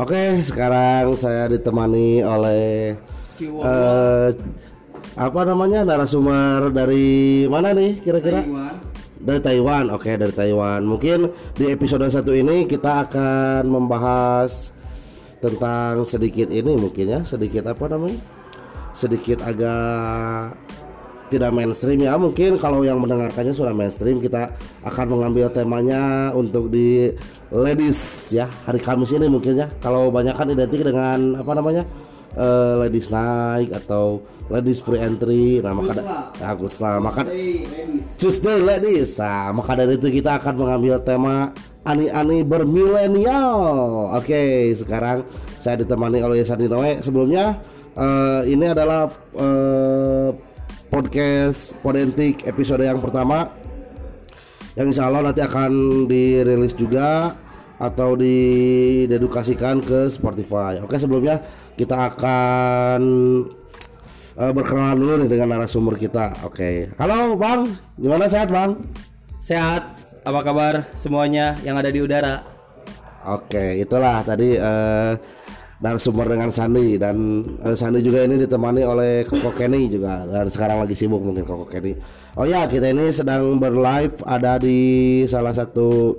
Oke, sekarang saya ditemani oleh eh apa namanya narasumber dari mana nih kira-kira? Dari Taiwan. Oke, dari Taiwan. Mungkin di episode satu ini kita akan membahas tentang sedikit ini mungkin ya, sedikit apa namanya? Sedikit agak tidak mainstream ya. Mungkin kalau yang mendengarkannya sudah mainstream kita akan mengambil temanya untuk di ladies ya hari Kamis ini mungkin ya. Kalau banyak kan identik dengan apa namanya eh, ladies night atau ladies pre entry. Nah maka ya, Gusla maka Tuesday ladies. Nah, maka dari itu kita akan mengambil tema ani-ani bermilenial. Oke sekarang saya ditemani oleh Sandi Noe sebelumnya eh, ini adalah eh, podcast Podentik episode yang pertama yang insya Allah nanti akan dirilis juga atau didedukasikan ke Spotify. Oke sebelumnya kita akan uh, berkenalan dulu nih dengan narasumber kita. Oke, halo Bang, gimana sehat Bang? Sehat, apa kabar semuanya yang ada di udara? Oke, itulah tadi uh, narasumber dengan Sandi dan uh, Sandi juga ini ditemani oleh Koko Kenny juga dan sekarang lagi sibuk mungkin Koko Kenny. Oh ya kita ini sedang berlive ada di salah satu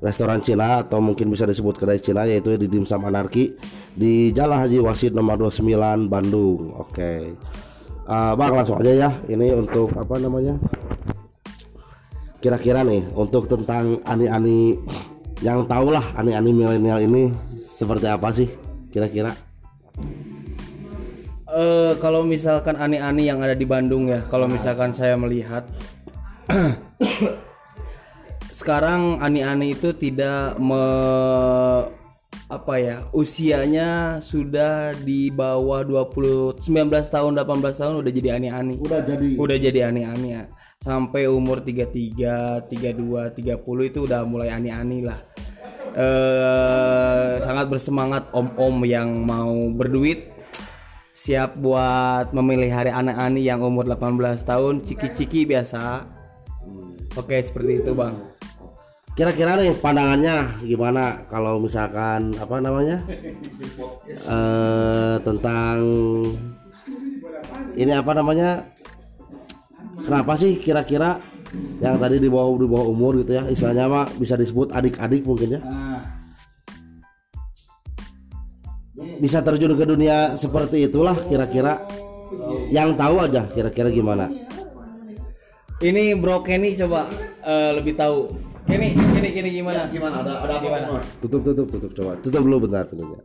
restoran Cina atau mungkin bisa disebut kedai Cina yaitu di Dimsum Anarki di Jalan Haji Wasid nomor 29 Bandung. Oke. Uh, bang langsung aja ya ini untuk apa namanya kira-kira nih untuk tentang ani-ani yang tahulah ani-ani milenial ini seperti apa sih kira-kira? Eh kalau misalkan ani-ani yang ada di Bandung ya, kalau misalkan saya melihat sekarang ani-ani itu tidak me apa ya usianya sudah di bawah 20 19 tahun 18 tahun udah jadi ani-ani Udah jadi. udah jadi ani-ani ya sampai umur 33 32 30 itu udah mulai ani-ani lah. Eh sangat bersemangat om-om yang mau berduit. Siap buat memelihara anak-ani yang umur 18 tahun ciki-ciki biasa. Oke seperti itu bang. Kira-kira nih pandangannya gimana kalau misalkan apa namanya? Eh tentang ini apa namanya kenapa sih kira-kira yang tadi di bawah di bawah umur gitu ya istilahnya mah bisa disebut adik-adik mungkin ya? Bisa terjun ke dunia seperti itulah kira-kira. Yang tahu aja kira-kira gimana. Ini bro Kenny coba eh, lebih tahu. Kenny Kenny Kenny gimana? Gimana? Ada ada Gimana? tutup tutup tutup coba. Tutup dulu bentar bentar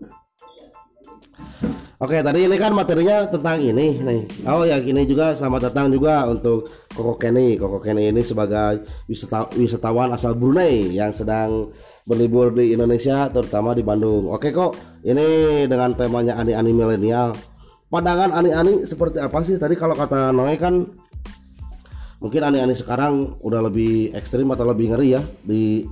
Oke tadi ini kan materinya tentang ini nih. Oh ya ini juga sama datang juga untuk Koko Kenny. Koko Kenny ini sebagai wisata- wisatawan asal Brunei Yang sedang berlibur di Indonesia terutama di Bandung. Oke kok ini dengan temanya ani-ani milenial. Pandangan ani-ani seperti apa sih? Tadi kalau kata Noe kan mungkin ani-ani sekarang udah lebih ekstrim atau lebih ngeri ya di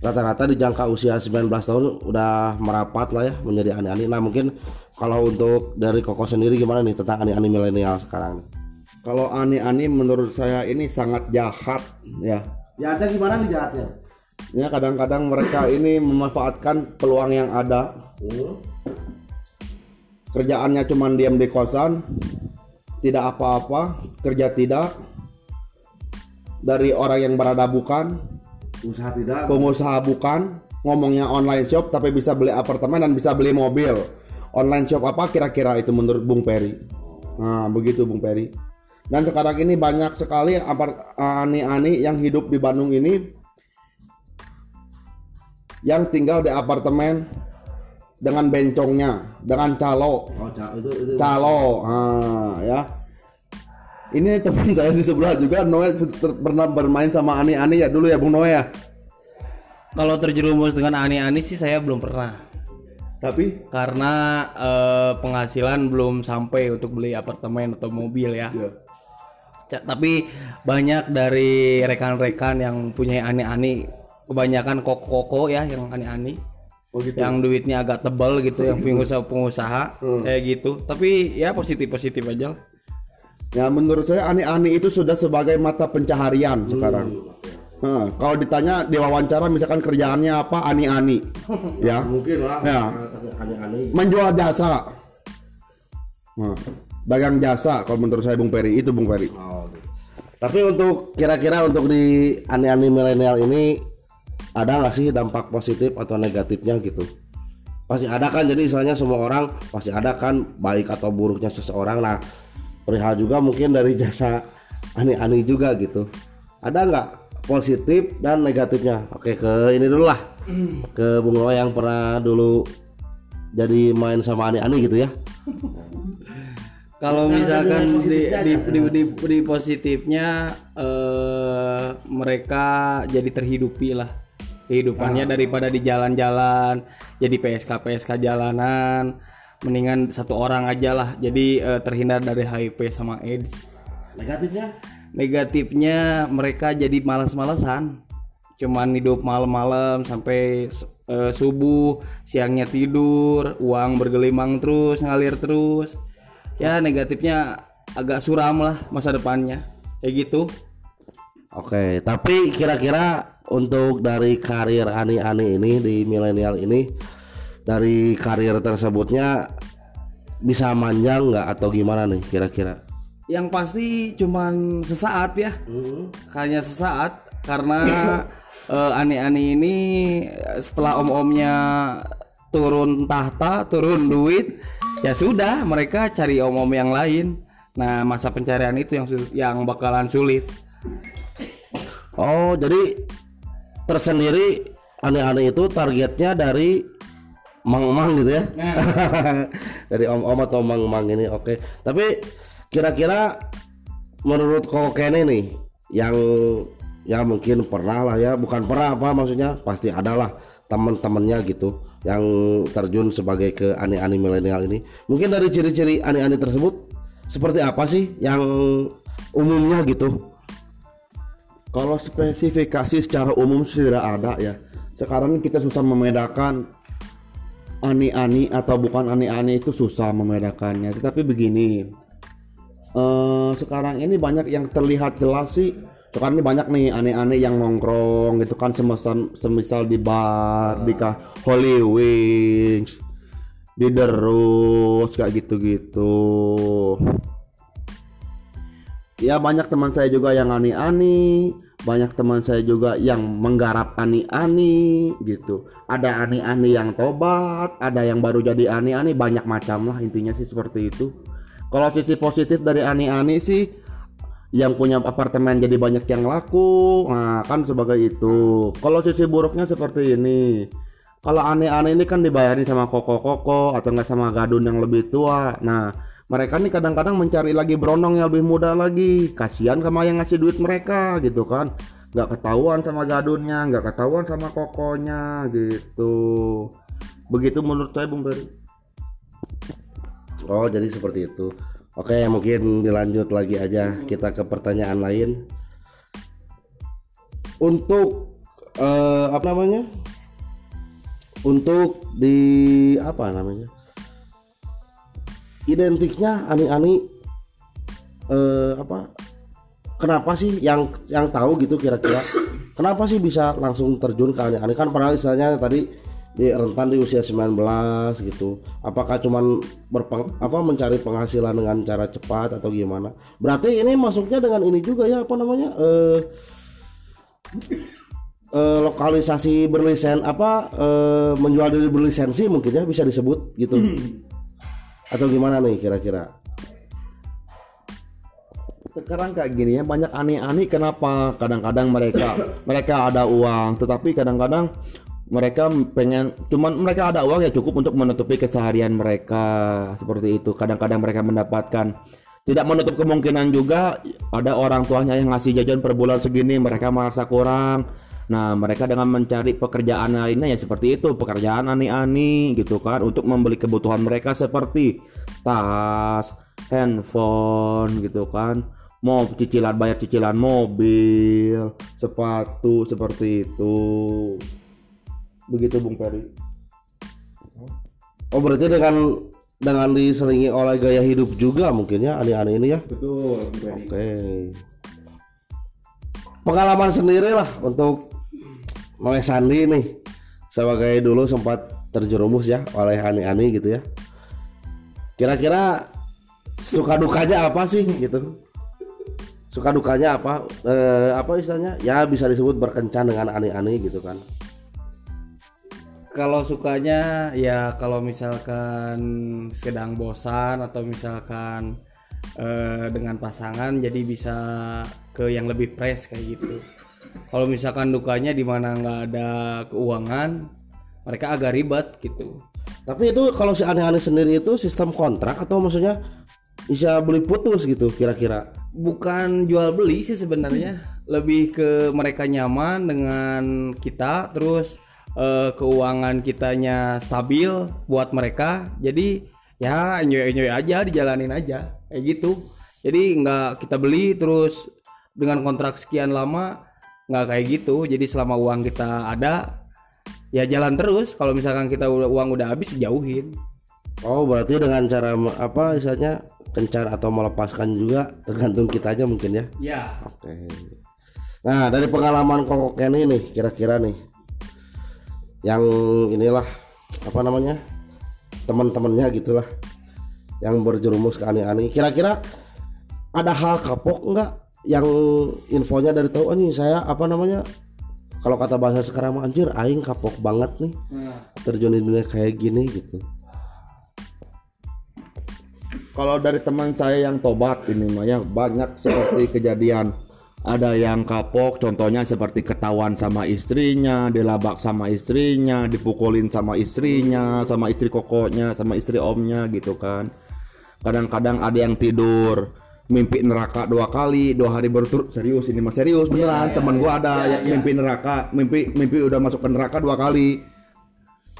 rata-rata di jangka usia 19 tahun udah merapat lah ya menjadi ani-ani nah mungkin kalau untuk dari Koko sendiri gimana nih tentang ani-ani milenial sekarang Kalau ani-ani menurut saya ini sangat jahat ya. ya ada gimana nih jahatnya Ya kadang-kadang mereka ini memanfaatkan peluang yang ada. Kerjaannya cuma diam di kosan, tidak apa-apa, kerja tidak. Dari orang yang berada bukan, usaha tidak pengusaha bukan, ngomongnya online shop tapi bisa beli apartemen dan bisa beli mobil. Online shop apa kira-kira itu menurut Bung Peri? Nah, begitu Bung Peri. Dan sekarang ini banyak sekali apart- ani-ani yang hidup di Bandung ini yang tinggal di apartemen dengan bencongnya, dengan calo, oh itu itu calo, ah, ya. Ini teman saya di sebelah juga Noe pernah bermain sama ani-ani ya dulu ya Bung Noe ya. kalau terjerumus dengan ani-ani sih saya belum pernah Tapi karena eh, penghasilan belum sampai untuk beli apartemen atau mobil ya. Ca- Tapi banyak dari rekan-rekan yang punya ani-ani, kebanyakan koko-koko ya yang ani-ani. Oh gitu. Yang duitnya agak tebal gitu, yang pengusaha-pengusaha kayak gitu. Tapi ya positif-positif aja. lah. Ya menurut saya ani-ani itu sudah sebagai mata pencaharian sekarang. Hah, kalau ditanya di wawancara misalkan kerjaannya apa ani-ani ya Mungkin lah. Ya. Aneh-aneh. menjual jasa Nah, dagang jasa kalau menurut saya Bung Peri itu Bung Peri Oh. Tapi untuk kira-kira untuk di aneh-aneh milenial ini ada nggak sih dampak positif atau negatifnya gitu? Pasti ada kan jadi istilahnya semua orang pasti ada kan baik atau buruknya seseorang. Nah perihal juga mungkin dari jasa aneh-aneh juga gitu. Ada nggak positif dan negatifnya? Oke ke ini dulu lah ke Bung Noah yang pernah dulu jadi main sama aneh-aneh gitu ya. Kalau misalkan di di, di, di, di positifnya eh mereka jadi terhidupi lah kehidupannya daripada di jalan-jalan jadi PSK PSK jalanan mendingan satu orang aja lah. Jadi eh, terhindar dari HIV sama AIDS. Negatifnya? negatifnya mereka jadi malas-malesan cuman hidup malam-malam sampai eh, subuh siangnya tidur uang bergelimang terus ngalir terus. Ya negatifnya agak suram lah masa depannya. Kayak gitu. Oke, tapi kira-kira untuk dari karir ani-ani ini di milenial ini dari karir tersebutnya bisa manjang nggak atau gimana nih kira-kira? yang pasti cuman sesaat ya. Hanya sesaat karena eh, ani-ani ini setelah om-omnya turun tahta turun duit ya sudah mereka cari om-om yang lain. Nah masa pencarian itu yang yang bakalan sulit. Oh, jadi tersendiri aneh-aneh itu targetnya dari mang-mang gitu ya? dari om-om atau mang-mang ini, oke. Tapi kira-kira menurut Koko Kene nih yang ya mungkin pernah lah ya, bukan pernah apa maksudnya, pasti ada lah teman-temannya gitu yang terjun sebagai ke aneh-aneh milenial ini. Mungkin dari ciri-ciri aneh-aneh tersebut seperti apa sih yang umumnya gitu? Kalau spesifikasi secara umum sih tidak ada ya. Sekarang kita susah membedakan ani-ani atau bukan ani-ani itu susah membedakannya. Tetapi begini, eh sekarang ini banyak yang terlihat jelas sih. Sekarang ini banyak nih ani-ani yang nongkrong gitu kan semisal, semisal di bar, di ka Holy Wings, di Rose kayak gitu-gitu ya banyak teman saya juga yang ani-ani banyak teman saya juga yang menggarap ani-ani gitu. Ada ani-ani yang tobat ada yang baru jadi ani-ani banyak macam lah intinya sih seperti itu. Kalau sisi positif dari ani-ani sih yang punya apartemen jadi banyak yang laku nah kan sebagai itu. Kalau sisi buruknya seperti ini kalau aneh-aneh ini kan dibayarin sama koko-koko atau enggak sama gadun yang lebih tua. Nah mereka nih kadang-kadang mencari lagi berondong yang lebih muda lagi. Kasihan sama yang ngasih duit mereka gitu kan. Nggak ketahuan sama gadunnya nggak ketahuan sama kokonya gitu. Begitu menurut saya Bung Beri Oh jadi seperti itu. Oke mungkin dilanjut lagi aja. Kita ke pertanyaan lain. Untuk eh, apa namanya? Untuk di apa namanya Identiknya ani-ani eh, apa Kenapa sih yang yang tahu gitu kira-kira? Kenapa sih bisa langsung terjun ke ani-ani? Kan pernah istilahnya tadi di rentan di usia 19 gitu. Apakah cuman berpeng, apa mencari penghasilan dengan cara cepat atau gimana? Berarti ini masuknya dengan ini juga ya apa namanya eh eh, lokalisasi berlisen apa eh, menjual diri berlisensi mungkin ya bisa disebut gitu atau gimana nih kira-kira? Sekarang kayak gini ya banyak aneh-aneh kenapa kadang-kadang mereka mereka ada uang tetapi kadang-kadang mereka pengen cuman mereka ada uang ya cukup untuk menutupi keseharian mereka seperti itu. Kadang-kadang mereka mendapatkan tidak menutup kemungkinan juga ada orang tuanya yang ngasih jajan per bulan segini mereka merasa kurang nah mereka dengan mencari pekerjaan lainnya ya seperti itu pekerjaan ani-ani gitu kan untuk membeli kebutuhan mereka seperti tas handphone gitu kan mau cicilan bayar cicilan mobil sepatu seperti itu. Begitu Bung Peri oh berarti dengan dengan diselingi oleh gaya hidup juga mungkin ya aneh-aneh ini ya? Betul oke. Pengalaman sendiri lah untuk Mame Sandi nih sebagai dulu sempat terjerumus ya oleh ani-ani gitu ya. Kira-kira suka dukanya apa sih gitu? Suka dukanya apa? Eh, apa istilahnya? Ya bisa disebut berkencan dengan ani-ani gitu kan. Kalau sukanya ya kalau misalkan sedang bosan atau misalkan eh, dengan pasangan jadi bisa ke yang lebih fresh kayak gitu. Kalau misalkan dukanya di mana nggak ada keuangan, mereka agak ribet gitu. Tapi itu kalau si ani-ani sendiri itu sistem kontrak atau maksudnya bisa beli putus gitu kira-kira? Bukan jual beli sih sebenarnya, lebih ke mereka nyaman dengan kita, terus eh, keuangan kitanya stabil buat mereka. Jadi ya enjoy enjoy aja, dijalanin aja kayak gitu. Jadi nggak kita beli terus dengan kontrak sekian lama nggak kayak gitu. Jadi selama uang kita ada ya jalan terus. Kalau misalkan kita udah uang udah habis jauhin. Oh berarti dengan cara apa istilahnya kencar atau melepaskan juga tergantung kitanya mungkin ya. Ya. Oke. Nah dari pengalaman Koko Kenny nih kira-kira nih yang inilah apa namanya teman-temannya gitulah yang berjerumus ke aneh-aneh. Kira-kira ada hal kapok nggak yang infonya dari tahu oh nih saya apa namanya kalau kata bahasa sekarang anjir aing kapok banget nih terjun di dunia kayak gini gitu. Kalau dari teman saya yang tobat ini mah ya banyak seperti kejadian. Ada yang kapok, contohnya seperti ketahuan sama istrinya, dilabak sama istrinya, dipukulin sama istrinya, sama istri kokonya, sama istri omnya gitu kan. Kadang-kadang ada yang tidur mimpi neraka dua kali, dua hari berturut serius ini mas serius beneran. Temen gua ada yang mimpi neraka, mimpi mimpi udah masuk ke neraka dua kali.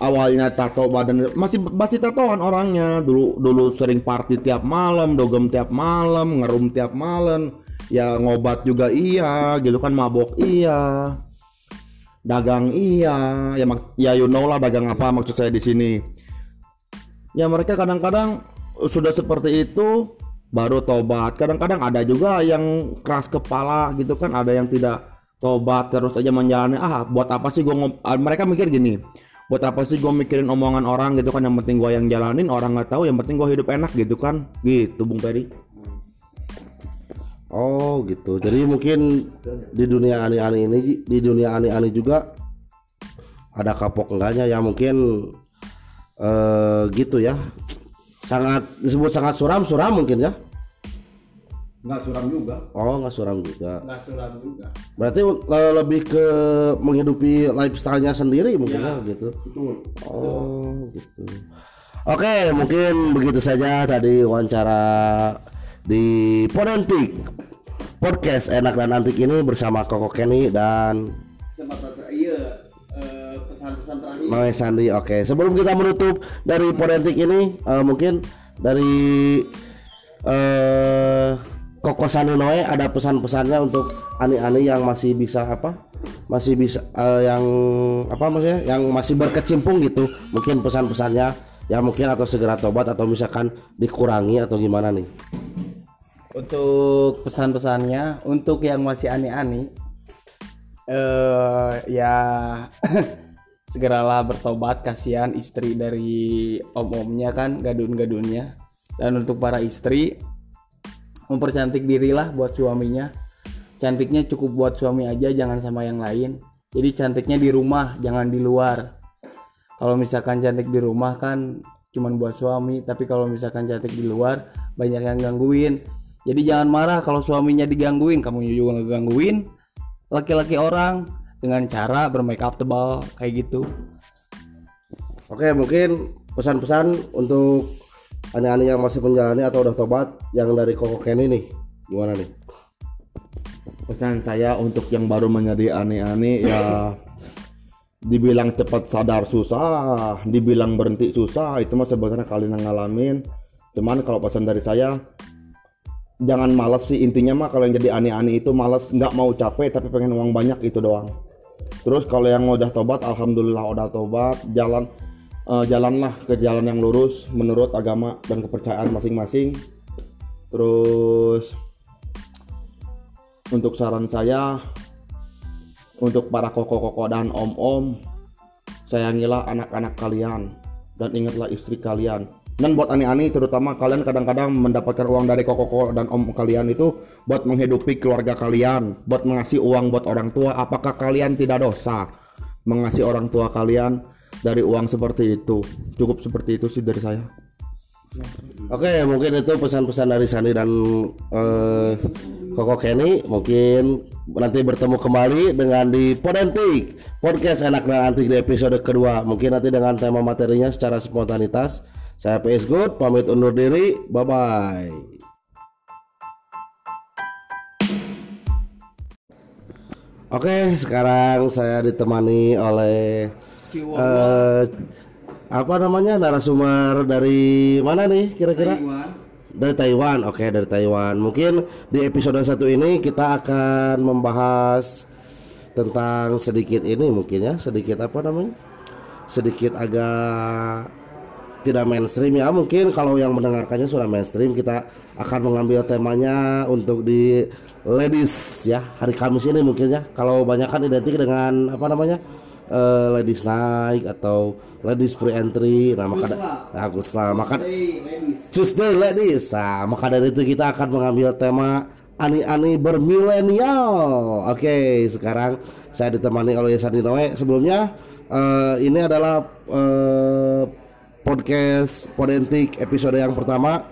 Awalnya tato badan masih masih tatoan orangnya. Dulu dulu sering party tiap malam dogem tiap malam ngerum tiap malam. Ya ngobat juga iya gitu kan mabok iya. Dagang iya. Ya mak- ya you know lah dagang apa maksud saya di sini. Ya mereka kadang-kadang sudah seperti itu baru tobat kadang-kadang ada juga yang keras kepala gitu kan ada yang tidak tobat terus aja menjalani ah buat apa sih gue mereka mikir gini buat apa sih gue mikirin omongan orang gitu kan yang penting gue yang jalanin orang nggak tahu yang penting gue hidup enak gitu kan gitu bung Peri Oh gitu. Jadi mungkin di dunia aneh-aneh ini di dunia aneh-aneh juga ada kapok enggaknya ya mungkin eh gitu ya. Sangat disebut sangat suram suram mungkin ya. nggak suram juga Oh nggak suram juga. Nggak suram juga. Berarti eh, lebih ke menghidupi lifestyle-nya sendiri mungkin ya, gitu. Oh gitu. Oke mungkin begitu saja tadi wawancara di Ponentik podcast enak dan antik ini bersama Koko Kenny dan Sempat pesan-pesan terakhir. Mae Sandi. Oke sebelum kita menutup dari Ponentik ini eh, mungkin dari eh Koko Sandi Noe ada pesan-pesannya untuk ani-ani yang masih bisa apa? Masih bisa eh, yang apa maksudnya? Yang masih berkecimpung gitu. Mungkin pesan-pesannya ya mungkin atau segera tobat atau misalkan dikurangi atau gimana nih? Untuk pesan-pesannya, untuk yang masih aneh-aneh, eh ya segeralah bertobat. Kasihan istri dari om-omnya kan, gadun-gadunnya. Dan untuk para istri, mempercantik dirilah buat suaminya. Cantiknya cukup buat suami aja, jangan sama yang lain. Jadi cantiknya di rumah, jangan di luar. Kalau misalkan cantik di rumah kan cuman buat suami, tapi kalau misalkan cantik di luar banyak yang gangguin. Jadi jangan marah kalau suaminya digangguin, kamu juga ngegangguin laki-laki orang dengan cara bermake up tebal kayak gitu. Oke mungkin pesan-pesan untuk ani-ani yang masih menjalani atau udah tobat yang dari Koko Kenny nih gimana nih? pesan saya untuk yang baru menjadi aneh-aneh ya dibilang cepat sadar susah dibilang berhenti susah itu mah sebenarnya kalian yang ngalamin cuman kalau pesan dari saya jangan malas sih intinya mah kalau yang jadi aneh-aneh itu malas nggak mau capek tapi pengen uang banyak itu doang terus kalau yang udah tobat alhamdulillah udah tobat jalan eh, jalanlah ke jalan yang lurus menurut agama dan kepercayaan masing-masing. Terus untuk saran saya untuk para koko-koko dan om-om sayangilah anak-anak kalian dan ingatlah istri kalian dan buat ani-ani terutama kalian kadang-kadang mendapatkan uang dari koko dan om kalian itu buat menghidupi keluarga kalian buat mengasih uang buat orang tua apakah kalian tidak dosa mengasih orang tua kalian dari uang seperti itu cukup seperti itu sih dari saya Oke, mungkin itu pesan-pesan dari Sandi dan eh, Koko Kenny. Mungkin nanti bertemu kembali dengan di Podentik Podcast Enak dan Antik di episode kedua. Mungkin nanti dengan tema materinya secara spontanitas. Saya PS Good, pamit undur diri. Bye bye. Oke, sekarang saya ditemani oleh eh, apa namanya narasumber dari mana nih kira-kira? Dari Taiwan. Oke, dari Taiwan. Mungkin di episode satu ini kita akan membahas tentang sedikit ini mungkin ya, sedikit apa namanya? Sedikit agak tidak mainstream ya. Mungkin kalau yang mendengarkannya sudah mainstream kita akan mengambil temanya untuk di ladies ya. Hari Kamis ini mungkin ya. Kalau banyak kan identik dengan apa namanya eh, ladies night atau ladies pre entry. Nah maka nah, Gusla. Maka Tuesday ladies. Nah, maka dari itu kita akan mengambil tema ani-ani bermilenial. Oke sekarang saya ditemani oleh Sandi Noe sebelumnya eh, ini adalah eh, podcast Podentik episode yang pertama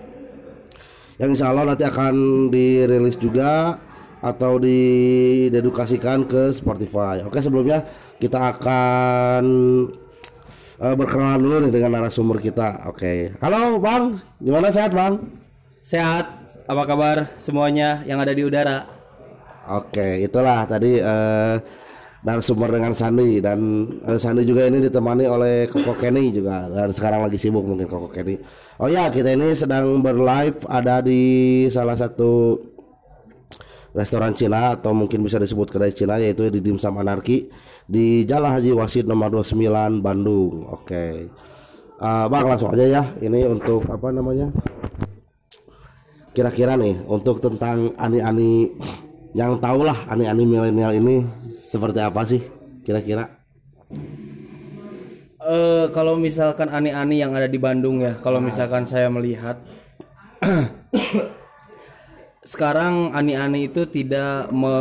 yang insya Allah nanti akan dirilis juga atau didedukasikan ke Spotify. Oke sebelumnya kita akan eh, berkenalan dulu nih dengan narasumber kita. Oke, halo Bang, gimana sehat Bang? Sehat, apa kabar semuanya yang ada di udara? Oke, itulah tadi eh, narasumber dengan Sandi dan eh, Sandi juga ini ditemani oleh Koko Kenny juga dan sekarang lagi sibuk mungkin Koko Kenny. Oh ya, kita ini sedang berlive ada di salah satu restoran Cina atau mungkin bisa disebut kedai Cina yaitu di Dimsum Anarki di Jalan Haji Wasid nomor 29 Bandung. Oke. Eh, bang langsung aja ya. Ini untuk apa namanya? Kira-kira nih untuk tentang ani-ani yang tahulah ani-ani milenial ini seperti apa sih kira-kira? Eh kalau misalkan ani-ani yang ada di Bandung ya, kalau misalkan saya melihat sekarang ani-ani itu tidak me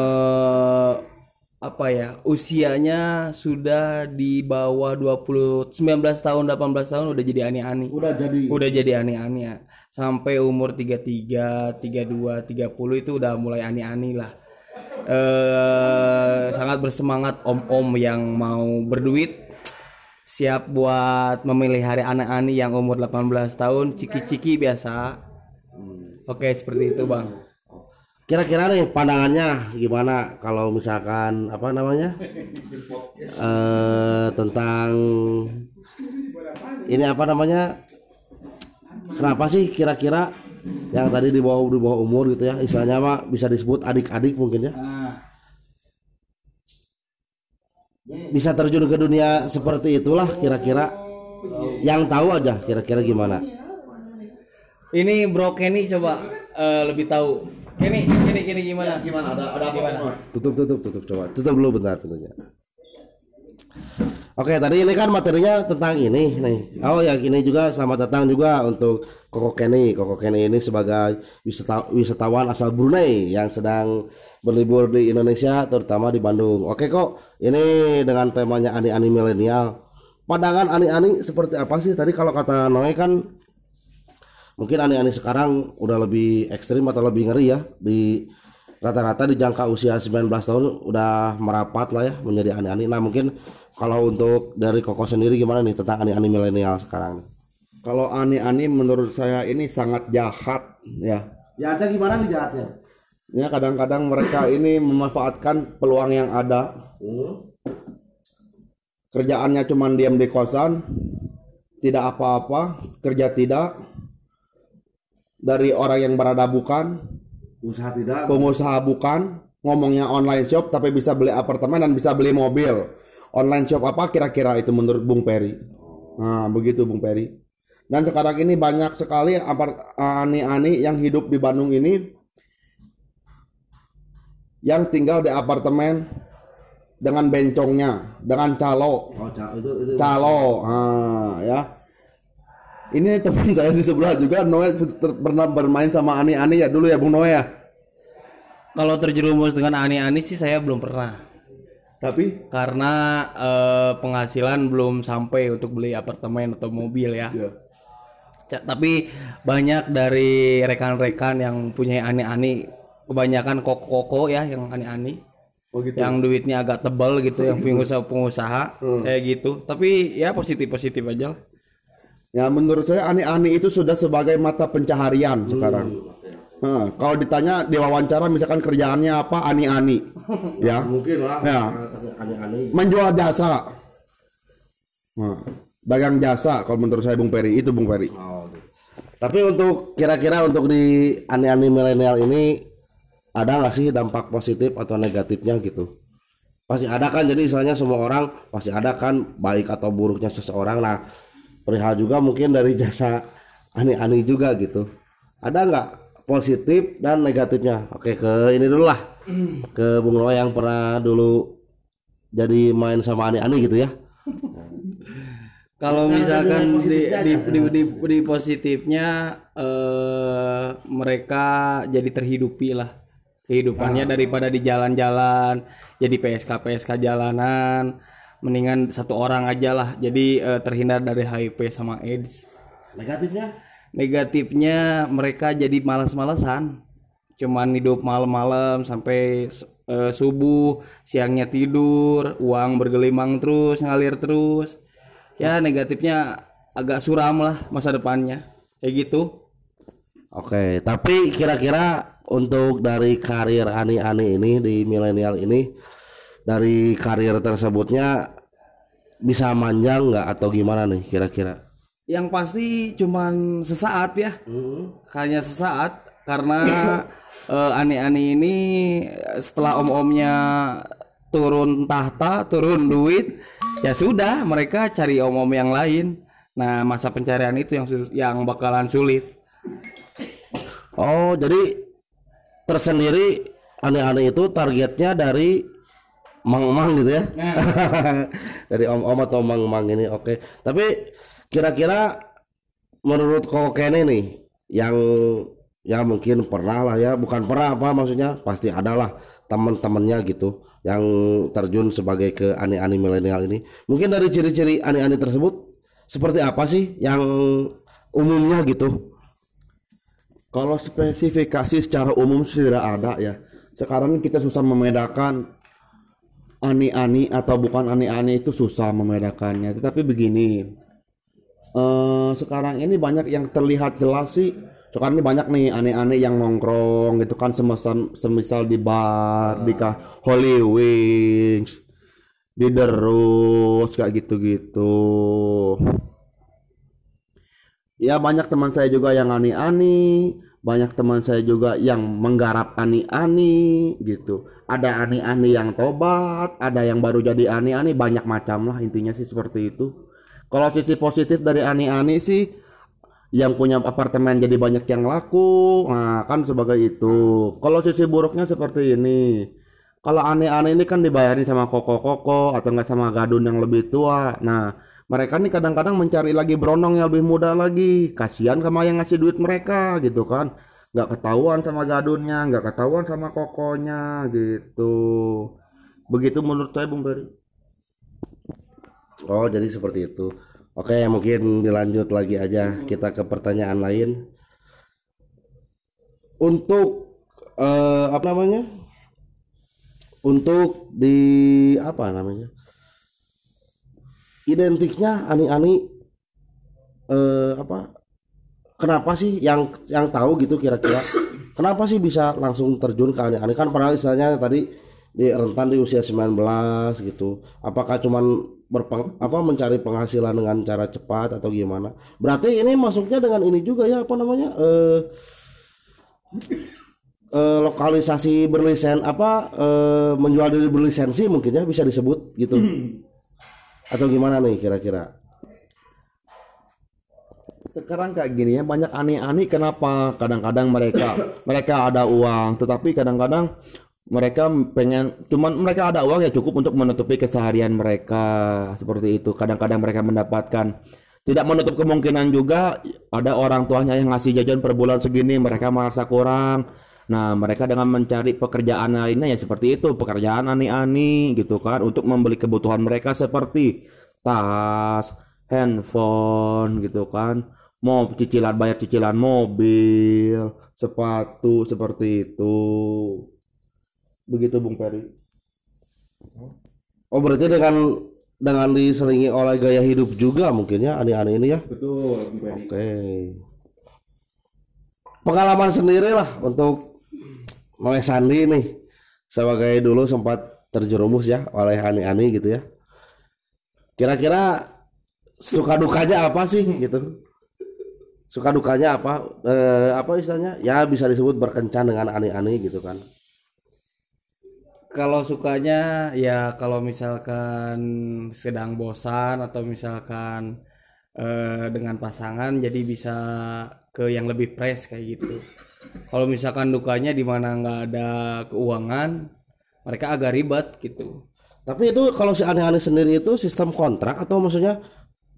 apa ya usianya sudah di bawah 20 19 tahun 18 tahun udah jadi ani-ani. Udah jadi. Udah jadi ani-ani ya. Sampai umur 33 32 30 itu udah mulai ani-ani lah eh sangat bersemangat om-om yang mau berduit siap buat memelihara anak-ani yang umur 18 tahun ciki-ciki biasa. Oke seperti itu bang. Kira-kira nih pandangannya gimana kalau misalkan apa namanya? Eh tentang ini apa namanya? Kenapa sih kira-kira yang tadi di bawah di bawah umur gitu ya. Istilahnya mah bisa disebut adik-adik mungkin ya. Bisa terjun ke dunia seperti itulah kira-kira. Yang tahu aja kira-kira gimana. Ini bro Kenny coba eh, lebih tahu. Kenny Kenny Kenny gimana? Gimana? Ada ada gimana? tutup tutup tutup coba. Tutup dulu bentar bentar Oke tadi ini kan materinya tentang ini nih. Oh ya ini juga selamat datang juga untuk Koko Kenny. Koko Kenny ini sebagai wisata, wisatawan asal Brunei Yang sedang berlibur di Indonesia terutama di Bandung. Oke kok ini dengan temanya ani-ani milenial. Pandangan ani-ani seperti apa sih? Tadi kalau kata Noe kan Mungkin ani-ani sekarang udah lebih ekstrim atau lebih ngeri ya. Di rata-rata di jangka usia 19 tahun udah merapat lah ya menjadi ani-ani. Nah mungkin kalau untuk dari Koko sendiri gimana nih tentang ani-ani milenial sekarang? kalau ani-ani menurut saya ini sangat jahat ya Jahatnya gimana nih jahatnya? ya kadang-kadang mereka ini memanfaatkan peluang yang ada kerjaannya cuma diam di kosan tidak apa-apa kerja tidak dari orang yang berada bukan Usaha tidak. pengusaha bukan ngomongnya online shop tapi bisa beli apartemen dan bisa beli mobil online shop apa kira-kira itu menurut Bung Peri nah begitu Bung Peri dan sekarang ini banyak sekali apart- ani-ani yang hidup di Bandung ini yang tinggal di apartemen dengan bencongnya, dengan calo, Oh, itu itu calo, ah, ya. Ini teman saya di sebelah juga Noe pernah bermain sama Ani-Ani ya dulu ya Bung Noe ya. Kalau terjerumus dengan ani-ani sih saya belum pernah. Tapi Karena eh, penghasilan belum sampai untuk beli apartemen atau mobil ya. Ca- Tapi banyak dari rekan-rekan yang punya ani-ani, kebanyakan koko-koko ya yang ani-ani. Oh gitu. Yang duitnya agak tebal gitu, yang pengusaha-pengusaha kayak gitu. Tapi ya positif-positif aja lah. Ya menurut saya Ani-Ani itu sudah sebagai mata pencaharian sekarang. Hah, kalau ditanya di wawancara misalkan kerjaannya apa Ani-Ani, ya mungkin lah Ya. aneh-aneh menjual jasa. Nah, dagang jasa kalau menurut saya Bung Peri itu Bung Peri. Oh, gitu. Tapi untuk kira-kira untuk di aneh-aneh milenial ini ada nggak sih dampak positif atau negatifnya gitu? Pasti ada kan jadi istilahnya semua orang pasti ada kan baik atau buruknya seseorang. Nah, perihal juga mungkin dari jasa aneh-aneh juga gitu. Ada nggak positif dan negatifnya? Oke ke ini dulu lah. Ke Bung Noah yang pernah dulu jadi main sama aneh-aneh gitu ya. Kalau misalkan di, di, di, di, di positifnya eh, mereka jadi terhidupi lah. Kehidupannya daripada di jalan-jalan jadi PSK PSK jalanan. Mendingan satu orang aja lah. Jadi eh, terhindar dari HIV sama AIDS. Negatifnya? Negatifnya mereka jadi malas-malesan cuman hidup malam-malam sampai eh, subuh siangnya tidur uang bergelimang terus ngalir terus. Ya negatifnya agak suram lah masa depannya. Kayak gitu. Oke, tapi kira-kira untuk dari karir Ani-Ani ini di milenial ini dari karir tersebutnya bisa manjang nggak atau gimana nih kira-kira? Yang pasti cuman sesaat ya. Hanya sesaat karena eh, ani-ani ini setelah om-omnya turun tahta turun duit ya sudah mereka cari om-om yang lain. Nah masa pencarian itu yang yang bakalan sulit. Oh, jadi tersendiri Ani-Ani itu targetnya dari mang-mang gitu ya? dari om-om atau mang-mang ini, oke. Tapi kira-kira menurut Koko Kene nih yang ya mungkin pernah lah ya, bukan pernah apa maksudnya, pasti ada lah teman-temannya gitu yang terjun sebagai ke ani-ani milenial ini. Mungkin dari ciri-ciri ani-ani tersebut seperti apa sih yang umumnya gitu? Kalau spesifikasi secara umum tidak ada ya. Sekarang kita susah membedakan ani-ani atau bukan ani-ani itu susah membedakannya. Tetapi begini, eh sekarang ini banyak yang terlihat jelas sih. Sekarang ini banyak nih ani-ani yang nongkrong gitu kan semisal, semisal di bar, di kah Holy Wings, di The Rose kayak gitu-gitu. Ya banyak teman saya juga yang ani-ani, banyak teman saya juga yang menggarap ani-ani gitu. Ada ani-ani yang tobat, ada yang baru jadi ani-ani, banyak macam lah intinya sih seperti itu. Kalau sisi positif dari ani-ani sih yang punya apartemen jadi banyak yang laku, nah kan sebagai itu. Kalau sisi buruknya seperti ini. Kalau aneh-aneh ini kan dibayarin sama koko-koko atau enggak sama gadun yang lebih tua. Nah, mereka nih kadang-kadang mencari lagi berondong yang lebih muda lagi. Kasihan sama yang ngasih duit mereka gitu kan. Nggak ketahuan sama gadunnya, nggak ketahuan sama kokonya gitu. Begitu menurut saya Bung Beri. Oh, jadi seperti itu. Oke, mungkin dilanjut lagi aja kita ke pertanyaan lain. Untuk eh, apa namanya? Untuk di apa namanya? Identiknya ani-ani eh apa? Kenapa sih yang yang tahu gitu kira-kira? Kenapa sih bisa langsung terjun ke ani-ani? Kan padahal istilahnya tadi di rentan di usia 19 gitu. Apakah cuman berpeng, apa mencari penghasilan dengan cara cepat atau gimana? Berarti ini masuknya dengan ini juga ya apa namanya? eh eh, lokalisasi berlisen apa eh, menjual diri berlisensi mungkin ya bisa disebut gitu. Atau gimana nih kira-kira? Sekarang kayak gini ya banyak aneh-aneh kenapa? Kadang-kadang mereka mereka ada uang, tetapi kadang-kadang mereka pengen cuman mereka ada uang ya cukup untuk menutupi keseharian mereka seperti itu. Kadang-kadang mereka mendapatkan tidak menutup kemungkinan juga ada orang tuanya yang ngasih jajan per bulan segini mereka merasa kurang. Nah mereka dengan mencari pekerjaan lainnya ya seperti itu pekerjaan ani-ani gitu kan untuk membeli kebutuhan mereka seperti tas handphone gitu kan mau cicilan bayar cicilan mobil sepatu seperti itu begitu Bung Peri Oh berarti dengan dengan diselingi oleh gaya hidup juga mungkin ya aneh-aneh ini ya. betul Bung Peri Oke. Pengalaman sendiri lah untuk Noe Sandi nih sebagai dulu sempat terjerumus ya oleh aneh-aneh gitu ya. Kira-kira suka dukanya apa sih gitu? Suka dukanya apa? Eh, apa istilahnya? Ya bisa disebut berkencan dengan aneh-aneh gitu kan. Kalau sukanya ya kalau misalkan sedang bosan atau misalkan eh, dengan pasangan jadi bisa ke yang lebih fresh kayak gitu. Kalau misalkan dukanya di mana nggak ada keuangan, mereka agak ribet gitu. Tapi itu kalau si aneh-aneh sendiri itu sistem kontrak atau maksudnya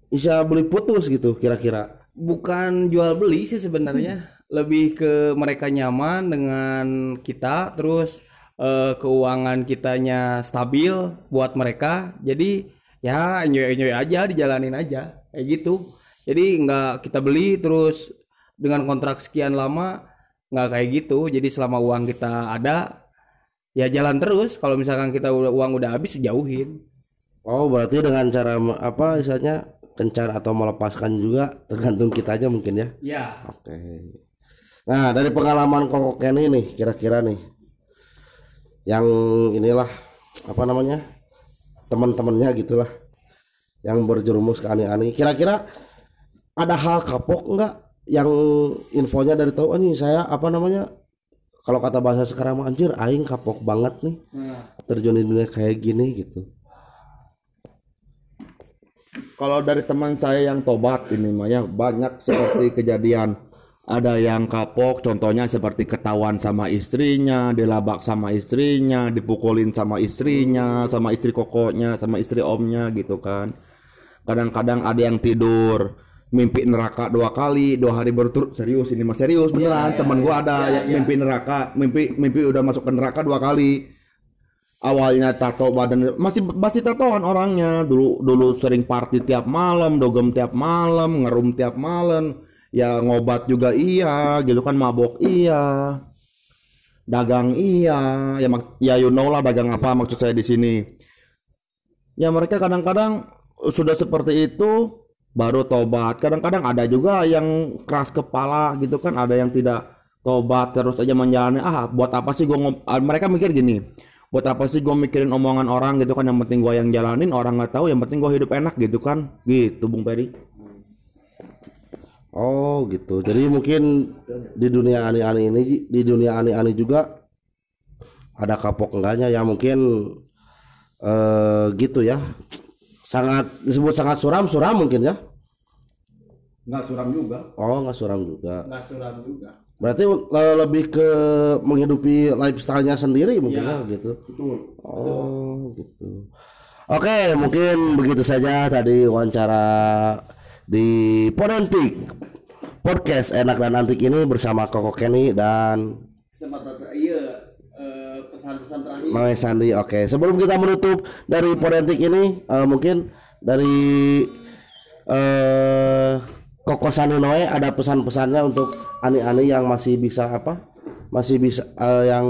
bisa beli putus gitu kira-kira? Bukan jual beli sih sebenarnya, lebih ke mereka nyaman dengan kita, terus eh, keuangan kitanya stabil buat mereka. Jadi ya enjoy enjoy aja, dijalanin aja kayak gitu. Jadi nggak kita beli terus dengan kontrak sekian lama nggak kayak gitu. Jadi selama uang kita ada ya jalan terus. Kalau misalkan kita udah uang udah habis jauhin. Oh, berarti dengan cara apa misalnya kencan atau melepaskan juga tergantung kita aja mungkin ya. Ya. Oke. Nah, dari pengalaman Koko Kenny nih kira-kira nih yang inilah apa namanya? teman-temannya gitulah yang berjerumus ke aneh-aneh. Kira-kira ada hal kapok enggak yang infonya dari tahu anjing saya apa namanya? Kalau kata bahasa sekarang anjir aing kapok banget nih terjun di dunia kayak gini gitu. Kalau dari teman saya yang tobat ini mah ya banyak seperti kejadian ada yang kapok contohnya seperti ketahuan sama istrinya dilabak sama istrinya dipukulin sama istrinya sama istri kokonya sama istri omnya gitu kan. Kadang-kadang ada yang tidur mimpi neraka dua kali dua hari berturut serius ini mah serius beneran teman gua ada yang mimpi neraka mimpi mimpi udah masuk ke neraka dua kali. Awalnya tato badan masih masih tatoan orangnya. Dulu dulu sering party tiap malam dogem tiap malam ngerum tiap malam ya ngobat juga iya gitu kan mabok iya dagang iya. Ya mak- ya you know lah dagang apa maksud saya di sini. Ya mereka kadang-kadang sudah seperti itu baru tobat. Kadang-kadang ada juga yang keras kepala gitu kan ada yang tidak tobat terus aja menjalani. Ah buat apa sih ngom- ah, mereka mikir gini buat apa sih gue mikirin omongan orang gitu kan yang penting gua yang jalanin orang nggak tahu yang penting gua hidup enak gitu kan. Gitu Bung Peri Oh gitu. Jadi mungkin di dunia aneh-aneh ini di dunia aneh-aneh juga ada kapok enggaknya ya mungkin eh gitu ya. Sangat disebut sangat suram suram mungkin ya. nggak suram juga Oh nggak suram juga. Nggak suram juga. Berarti lebih ke menghidupi lifestyle-nya sendiri mungkin ya, gitu. Oh gitu. Oke mungkin begitu saja tadi wawancara di Podentik podcast enak dan antik ini bersama Koko Kenny dan Kesempatan iya eh, pesan-pesan terakhir. Noe Sandi. Oke, sebelum kita menutup dari Podentik ini, eh, mungkin dari eh Koko Sandi Noe ada pesan-pesannya untuk ani-ani yang masih bisa apa? Masih bisa eh, yang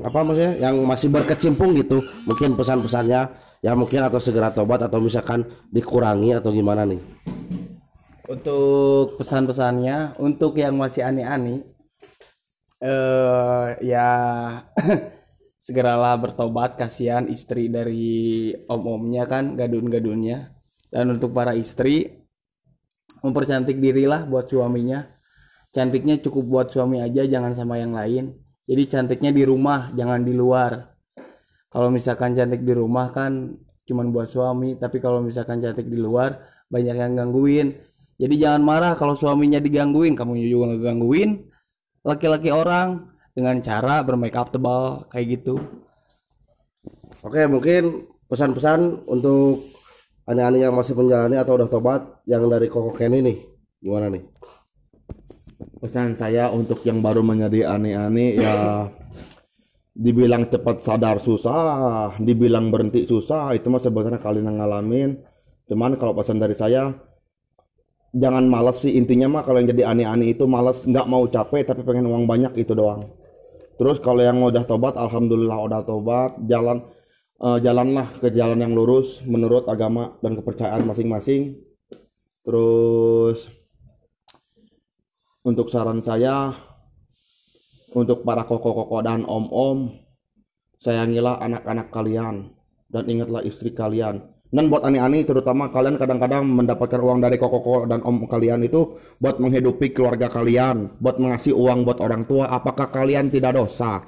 apa maksudnya? Yang masih berkecimpung gitu. Mungkin pesan-pesannya ya mungkin atau segera tobat atau misalkan dikurangi atau gimana nih? Untuk pesan-pesannya, untuk yang masih aneh-aneh, eh ya segeralah bertobat. Kasihan istri dari om-omnya kan, gadun-gadunnya. Dan untuk para istri, mempercantik dirilah buat suaminya. Cantiknya cukup buat suami aja, jangan sama yang lain. Jadi cantiknya di rumah, jangan di luar. Kalau misalkan cantik di rumah kan cuman buat suami, tapi kalau misalkan cantik di luar banyak yang gangguin. Jadi jangan marah kalau suaminya digangguin, kamu juga ngegangguin laki-laki orang. dengan cara bermake up tebal kayak gitu Oke, mungkin pesan-pesan untuk aneh-aneh yang masih menjalani atau udah tobat yang dari Koko Kenny nih. Gimana nih? pesan saya untuk yang baru menjadi aneh-aneh ya dibilang cepat sadar susah dibilang berhenti susah itu mah sebenarnya kalian yang ngalamin cuman kalau pesan dari saya jangan malas sih intinya mah kalau yang jadi aneh-aneh itu malas nggak mau capek tapi pengen uang banyak itu doang. Terus kalau yang udah tobat alhamdulillah udah tobat jalan eh, jalanlah ke jalan yang lurus menurut agama dan kepercayaan masing-masing. Terus untuk saran saya untuk para koko-koko dan om-om sayangilah anak-anak kalian dan ingatlah istri kalian dan buat ani-ani terutama kalian kadang-kadang mendapatkan uang dari koko dan om kalian itu buat menghidupi keluarga kalian buat mengasih uang buat orang tua apakah kalian tidak dosa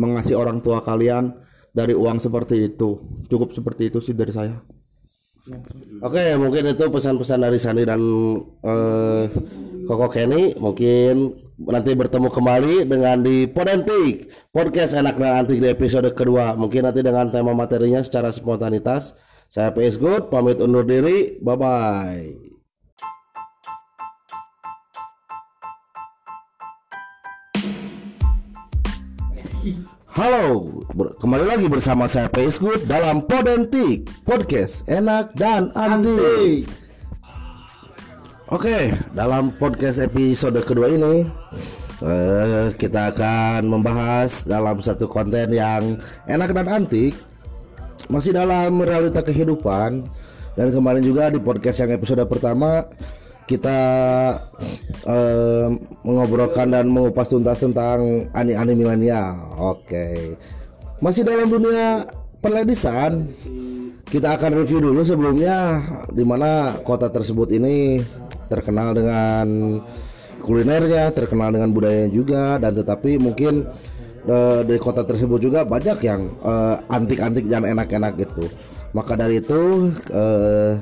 mengasih orang tua kalian dari uang seperti itu cukup seperti itu sih dari saya Oke, mungkin itu pesan-pesan dari Sandi dan eh, Koko Kenny. Mungkin nanti bertemu kembali dengan di Podentik Podcast Enak dan Antik di episode kedua. Mungkin nanti dengan tema materinya secara spontanitas. Saya PS Good, pamit undur diri. Bye bye. Halo, kembali lagi bersama saya PS Good dalam Podentik Podcast Enak dan Antik. Oke, dalam podcast episode kedua ini eh, kita akan membahas dalam satu konten yang enak dan antik masih dalam realita kehidupan. Dan kemarin juga di podcast yang episode pertama kita eh, mengobrolkan dan mengupas tuntas tentang ani-ani milenial. Oke, masih dalam dunia perledisan. Kita akan review dulu sebelumnya di mana kota tersebut ini terkenal dengan kulinernya, terkenal dengan budayanya juga dan tetapi mungkin eh, di kota tersebut juga banyak yang eh, antik-antik dan enak-enak gitu. Maka dari itu eh,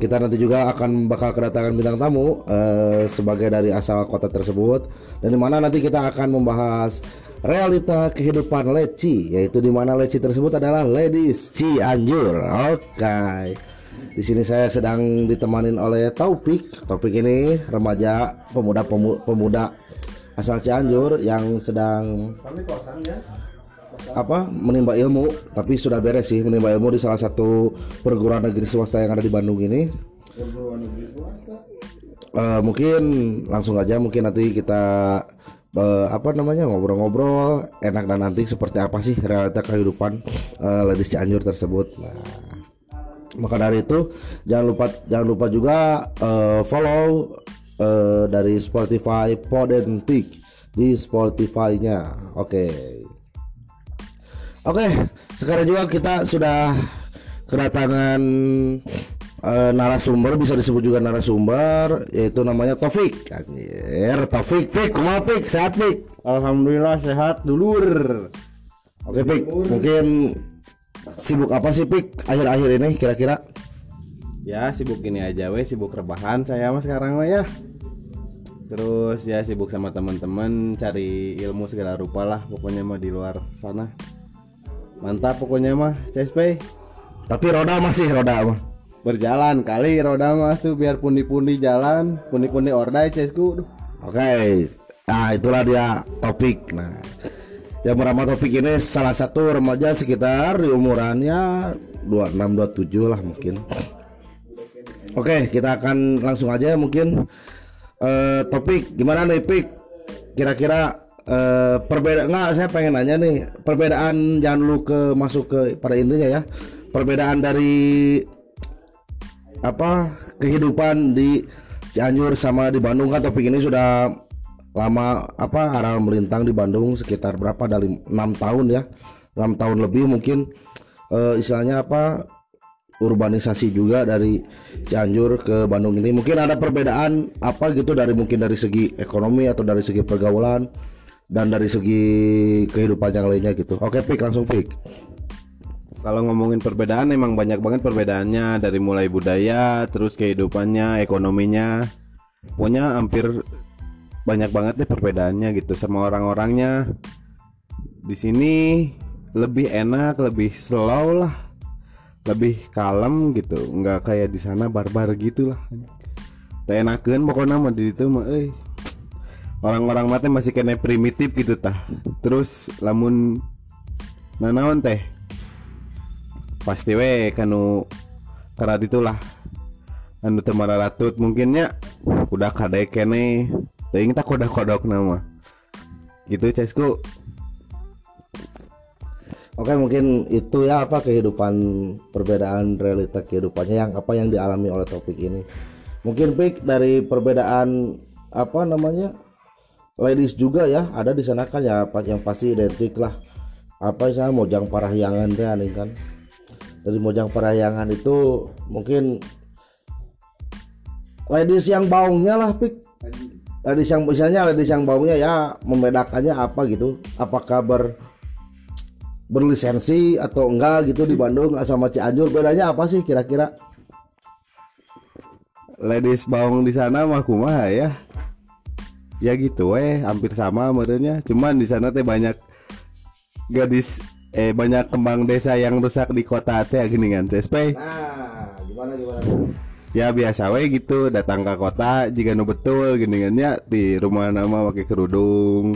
kita nanti juga akan bakal kedatangan bintang tamu eh, sebagai dari asal kota tersebut dan di mana nanti kita akan membahas realita kehidupan Leci yaitu di mana Leci tersebut adalah Ladies Cianjur. Oke. Di sini saya sedang ditemanin oleh Taufik. Taufik ini remaja pemuda pemu- pemuda asal Cianjur yang sedang apa menimba ilmu tapi sudah beres sih menimba ilmu di salah satu perguruan negeri swasta yang ada di Bandung ini. Eh, mungkin langsung aja mungkin nanti kita eh, apa namanya ngobrol-ngobrol enak dan nanti seperti apa sih realita kehidupan eh, ladies Cianjur tersebut. Nah maka dari itu jangan lupa jangan lupa juga eh, follow eh, dari Spotify Podentik di Spotify-nya oke Oke, sekarang juga kita sudah kedatangan eh, narasumber bisa disebut juga narasumber yaitu namanya Taufik. Anjir, Taufik, Pik, kumaha Pik? Sehat Pik? Alhamdulillah sehat dulur Oke Pik, mungkin sibuk apa sih Pik akhir-akhir ini kira-kira? Ya sibuk gini aja weh sibuk rebahan saya mah sekarang mah ya Terus ya sibuk sama teman-teman cari ilmu segala rupa lah pokoknya mah di luar sana Mantap pokoknya mah CSP Tapi roda masih roda mah. Berjalan kali roda mah tuh biar pundi-pundi jalan Pundi-pundi ordai CSku Duh. Oke, nah itulah dia topik. Nah, yang bernama topik ini salah satu remaja sekitar di umurannya 26 27 lah mungkin. Oke, kita akan langsung aja mungkin eh topik. Gimana nih Pik? Kira-kira eh perbedaan nggak saya pengen nanya nih perbedaan jangan lu ke masuk ke pada intinya ya. Perbedaan dari apa kehidupan di Cianjur sama di Bandung. Kan topik ini sudah lama apa arah melintang di Bandung sekitar berapa? Dari enam tahun ya. Enam tahun lebih mungkin. Eh, istilahnya apa urbanisasi juga dari Cianjur ke Bandung ini. Mungkin ada perbedaan apa gitu dari mungkin dari segi ekonomi atau dari segi pergaulan dan dari segi kehidupan yang lainnya gitu. Oke pik langsung pik. Kalau ngomongin perbedaan emang banyak banget perbedaannya. Dari mulai budaya terus kehidupannya ekonominya. Pokoknya hampir banyak banget deh perbedaannya gitu sama orang-orangnya. Di sini lebih enak lebih slow lah lebih kalem gitu. Nggak kayak di sana barbar gitu lah enakan pokoknya mah di itu mah eh. Orang-orang mati masih kena primitif gitu tah. Terus lamun nanaon teh pasti we kanu karena itulah. Anu teman ratut mungkinnya udah kadek kene. Teuing tak kodok kodok nama gitu cesku Oke mungkin itu ya apa kehidupan perbedaan realita kehidupannya yang apa yang dialami oleh topik ini. Mungkin pik dari perbedaan apa namanya ladies juga ya ada di sana kan ya apa yang pasti identik lah. Apa misalnya mojang parahyangan teh aneh kan? Dari mojang parahyangan itu mungkin ladies yang baungnya lah pik ladies yang misalnya ladies yang baungnya ya membedakannya apa gitu. Apakah ber berlisensi atau enggak gitu di Bandung sama Cianjur. Bedanya apa sih kira-kira? Ladies baung di sana mah kumaha ya? Ya gitu weh hampir sama modelnya cuman di sana teh banyak gadis eh banyak kembang desa yang rusak di kota teh gini kan CSP nah gimana gimana? Ya biasa we gitu datang ke kota jika nu betul gini kan ya di rumah nama pakai kerudung.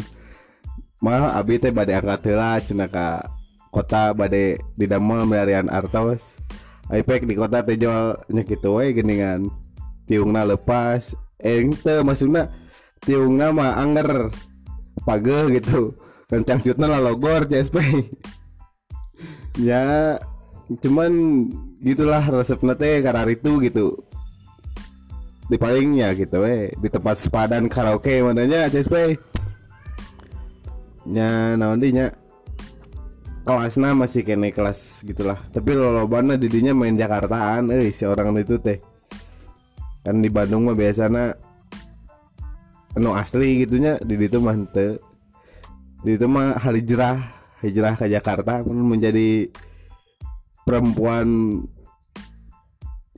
Mah abi teh badai angkat cenah ka kota badai di damel meliarian artos Ipek di kota teh jual nya kitu we geuningan tiungna lepas. Eh teu maksudna tiungna mah anger page gitu. Kencang cutna lalogor CSP ya cuman gitulah resepnya teh karar itu gitu. Di palingnya gitu we di tempat sepadan karaoke mananya CSP nya naon nya kelasnya masih kene kelas gitulah. Tapi lolobana didinya main Jakartaan. Eh si orang itu teh. Kan di Bandung mah biasanya anu asli gitunya di itu mah henteu di itu mah hijrah hijrah ke Jakarta pun menjadi perempuan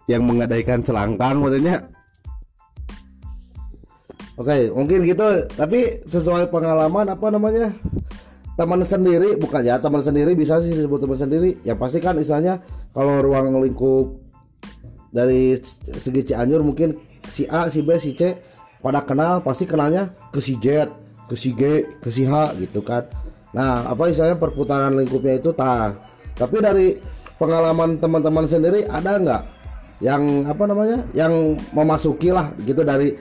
yang menggadaikan selangkang modelnya Oke, mungkin gitu. Tapi sesuai pengalaman apa namanya? Teman sendiri bukan ya, teman sendiri bisa sih disebut teman sendiri. Ya pasti kan istilahnya kalau ruang lingkup dari segi Cianjur mungkin si A, si B, si C pada kenal pasti kenalnya ke si Z, ke si G, ke si H gitu kan. Nah, apa istilahnya perputaran lingkupnya itu tah. Tapi dari pengalaman teman-teman sendiri ada nggak yang apa namanya? Yang memasuki lah gitu dari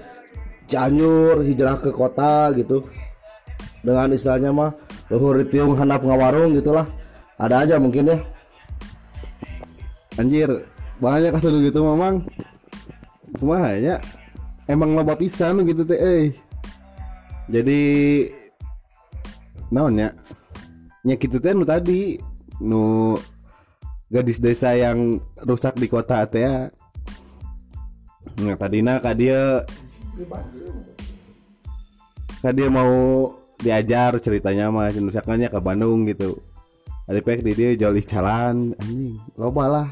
Cianjur hijrah ke kota gitu dengan istilahnya mah luhur tiung handap ngawarung gitulah. Ada aja mungkin ya. Anjir banyak kasus gitu memang kumaha ya? Emang loba pisan gitu teh eh jadi naon ya? Nya gitu teh nu tadi nu gadis desa yang rusak di kota teh ya. Nah tadina ka dia ka dia mau diajar ceritanya mah misalkannya ke Bandung gitu. Ada pek di dia joli jalan anjing loba lah.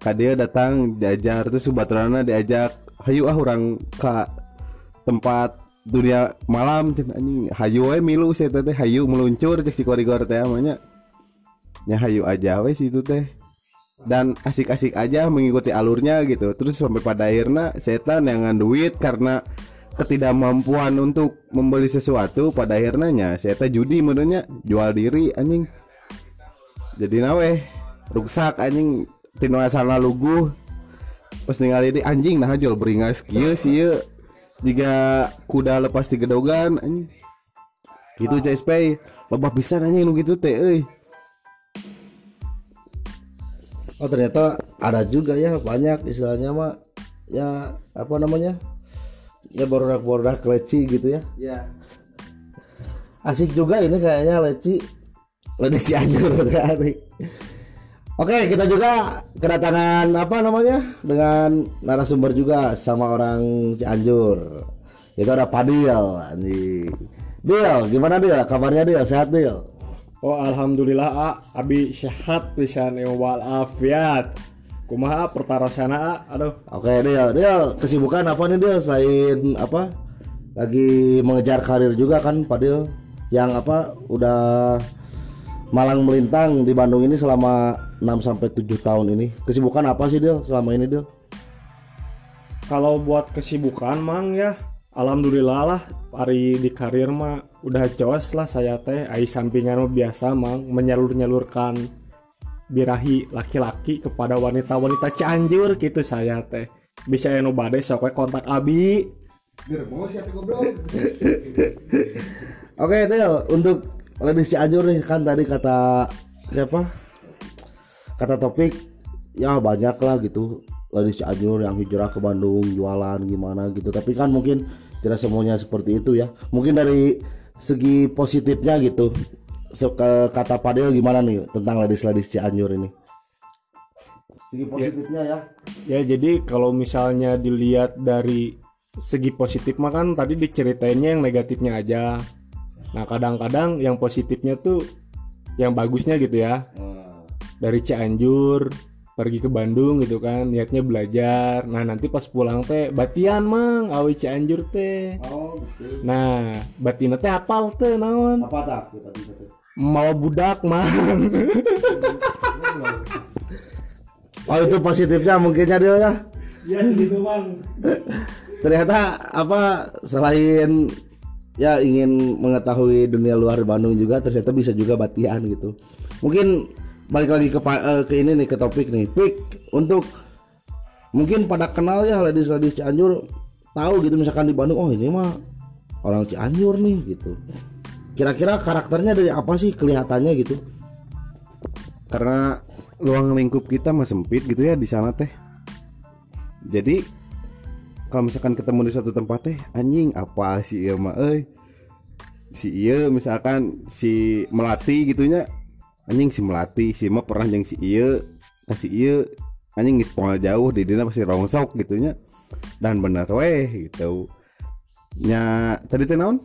Ka dia datang diajar terus subatrana diajak hayu ah orang ke tempat dunia malam anjing. Hayu we milu saya teh hayu meluncur cek si korigor teh namanya nya hayu aja we situ teh. Dan asik-asik aja mengikuti alurnya gitu. Terus sampai pada akhirnya setan yang duit karena ketidakmampuan untuk membeli sesuatu pada akhirnya setan judi menurutnya jual diri anjing. Jadi nawe rusak anjing. Tino asal lugu pas tinggal ini anjing nah jual beringas. Kieu sih jika kuda lepas di gedogan anjing. Gitu CSP lebah bisa anjing nu gitu teh oh ternyata ada juga ya banyak istilahnya mah ya apa namanya ya borak-borak leci gitu ya. Ya. Asik juga ini kayaknya leci. Lebih Cianjur kali Oke kita juga kedatangan apa namanya? Dengan narasumber juga sama orang Cianjur. Itu ada Padil anjing. Dil gimana Dil? Kabarnya Dil? Sehat Dil? Oh alhamdulillah A, abi sehat pisan walafiat. Kumaha pertarosana A? Aduh. Oke Dil Dil kesibukan apa nih Dil selain apa lagi mengejar karir juga kan Padil yang apa udah malang melintang di Bandung ini selama 6 sampai 7 tahun ini. Kesibukan apa sih Dil selama ini Dil? Kalau buat kesibukan mang ya Alhamdulillah lah hari di karir mah udah jos lah saya teh ai sampingan mah biasa mang menyalur-nyalurkan birahi laki-laki kepada wanita-wanita Cianjur gitu saya teh bisa anu bade sok we kontak abi Oke Dil, untuk ladies Cianjur nih kan tadi kata siapa? Kata topik ya banyak lah gitu ladies Cianjur yang hijrah ke Bandung jualan gimana gitu. Tapi kan mungkin tidak semuanya seperti itu ya. Mungkin dari segi positifnya gitu. So, ke- kata Padel gimana nih tentang ladies-ladies Cianjur ini? Segi positifnya ya. Ya jadi kalau misalnya dilihat dari segi positif mah kan tadi diceritainnya yang negatifnya aja. Nah kadang-kadang yang positifnya tuh yang bagusnya gitu ya. Dari Cianjur pergi ke Bandung gitu kan niatnya belajar. Nah nanti pas pulang teh batian mang awi Cianjur teh. Oh, gitu. Nah batina teh apal teh naon? Apa tak tuh? Mau budak mang. Oh itu positifnya mungkinnya dia ya. ya segitu mang. ternyata apa selain ya ingin mengetahui dunia luar Bandung juga ternyata bisa juga batian gitu mungkin balik lagi ke eh, ke ini nih ke topik nih pik untuk mungkin pada kenal ya ladies ladies Cianjur tahu gitu misalkan di Bandung oh ini mah orang Cianjur nih gitu kira-kira karakternya dari apa sih kelihatannya gitu? Karena ruang lingkup kita mah sempit gitu ya di sana teh. Jadi kalau misalkan ketemu di suatu tempat teh anjing apa sih iya mah euy? Si iya misalkan si melati gitunya anjing si melati si mah pernah jeung si iya kasih iya anjing geus poal jauh di dina pasti rongsok gitunya. Dan bener weh gitu. Nya tadi teh naon?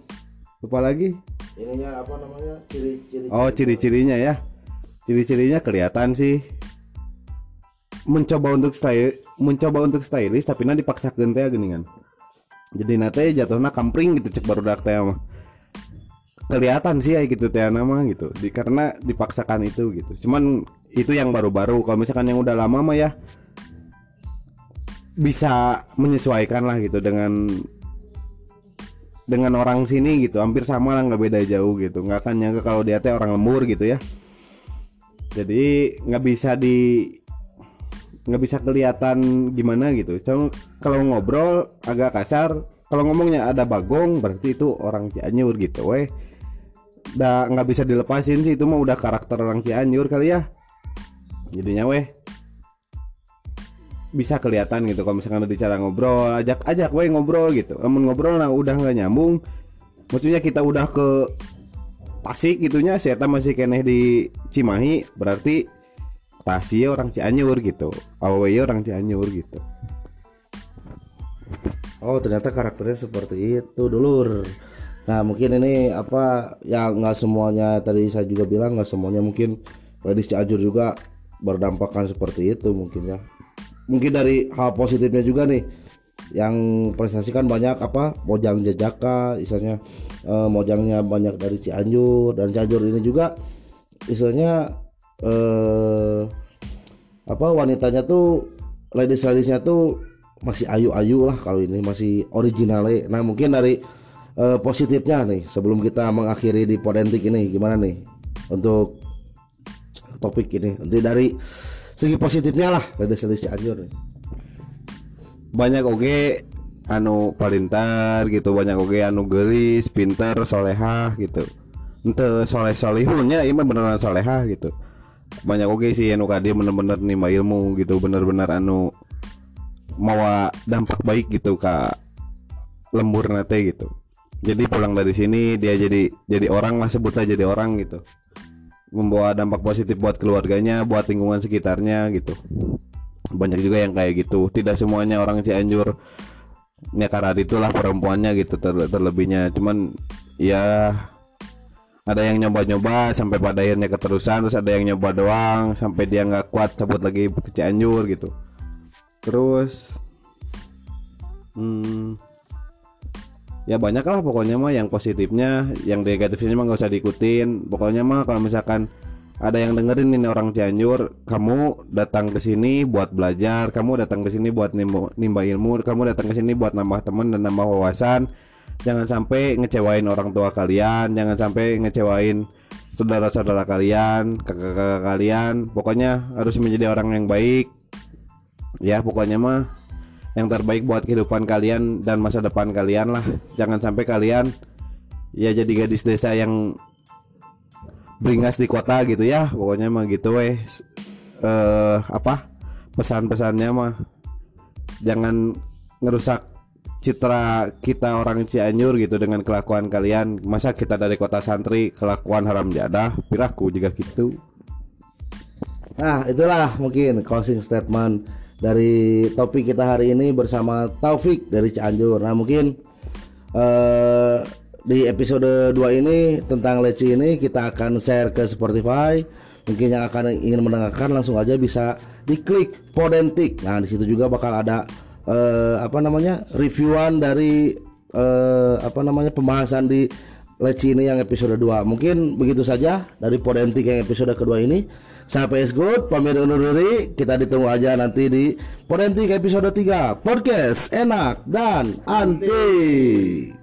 Lupa lagi ininya apa namanya? Ciri-ciri Oh ciri-cirinya ya. Ciri-cirinya kelihatan sih. Mencoba untuk style Mencoba untuk stylish Tapi nanti dipaksakan teh geningan Jadi nate jatuhnya kampring gitu Cek baru dak teh mah Kelihatan sih ya gitu teh nama gitu. Di, Karena dipaksakan itu gitu. Cuman itu yang baru-baru. Kalau misalkan yang udah lama mah ya Bisa menyesuaikan lah gitu Dengan dengan orang sini gitu hampir sama lah nggak beda jauh gitu. Nggak akan nyangka kalau dia teh orang lembur gitu ya. Jadi nggak bisa di nggak bisa kelihatan gimana gitu. Cuma kalau ngobrol agak kasar. Kalau ngomongnya ada bagong berarti itu orang Cianjur gitu weh. Nggak bisa dilepasin sih itu mah udah karakter orang Cianjur kali ya. Jadinya weh bisa kelihatan gitu. Kalau misalkan ada cara ngobrol ajak ajak weh ngobrol gitu. Namun ngobrol nah udah nggak nyambung. Maksudnya kita udah ke Tasik gitunya saya masih keneh di Cimahi berarti Tasik orang Cianjur gitu. Awewe orang Cianjur gitu. Oh ternyata karakternya seperti itu dulur. Nah mungkin ini apa ya nggak semuanya tadi saya juga bilang nggak semuanya mungkin ladies Cianjur juga berdampakkan seperti itu mungkin ya. Mungkin dari hal positifnya juga nih yang prestasi kan banyak apa mojang jajaka istilahnya eh, mojangnya banyak dari Cianjur dan Cianjur ini juga istilahnya eh apa wanitanya tuh ladies ladiesnya tuh masih ayu-ayu lah kalau ini masih original nah mungkin dari eh, positifnya nih sebelum kita mengakhiri di Podentik ini gimana nih untuk topik ini? Nanti dari segi positifnya lah. Ladies ladies Cianjur nih. Banyak oge anu palintar gitu banyak oge anu gelis pinter solehah gitu. Ente soleh solihunnya ini mah beneran solehah gitu. Banyak oge sih anu dia bener-bener nima ilmu gitu bener-bener anu mawa dampak baik gitu ke lembur nate gitu. Jadi pulang dari sini dia jadi jadi orang lah sebut aja jadi orang gitu membawa dampak positif buat keluarganya buat lingkungan sekitarnya gitu. Banyak juga yang kayak gitu. Tidak semuanya orang Cianjur ya karena itulah perempuannya gitu ter- terlebihnya. Cuman ya ada yang nyoba-nyoba sampai pada akhirnya keterusan terus ada yang nyoba doang sampai dia nggak kuat cabut lagi ke Cianjur gitu. Terus hmm, ya banyak lah pokoknya mah yang positifnya yang negatifnya mah nggak usah diikutin. Pokoknya mah kalau misalkan ada yang dengerin ini orang Cianjur kamu datang ke sini buat belajar kamu datang ke sini buat nimba, nimba ilmu kamu datang ke sini buat nambah teman dan nambah wawasan. Jangan sampai ngecewain orang tua kalian jangan sampai ngecewain saudara-saudara kalian kakak-kakak kalian. Pokoknya harus menjadi orang yang baik. Ya pokoknya mah yang terbaik buat kehidupan kalian dan masa depan kalian lah. Jangan sampai kalian ya jadi gadis desa yang beringas di kota gitu ya. Pokoknya mah gitu weh. Eh apa? Pesan-pesannya mah jangan ngerusak citra kita orang Cianjur gitu dengan kelakuan kalian. Masa kita dari kota santri kelakuan haram jadah piraku juga gitu. Nah, itulah mungkin closing statement dari topik kita hari ini bersama Taufik dari Cianjur. Nah, mungkin eh, di episode 2 ini tentang leci ini kita akan share ke Spotify. Mungkin yang akan ingin mendengarkan langsung aja bisa diklik Podentik. Nah, di situ juga bakal ada eh, apa namanya? reviewan dari eh, apa namanya? pembahasan di Leci ini yang episode 2 Mungkin begitu saja dari Podentik yang episode kedua ini Sampai is good, pamit undur diri. Kita ditunggu aja nanti di Podentik episode 3 Podcast enak dan anti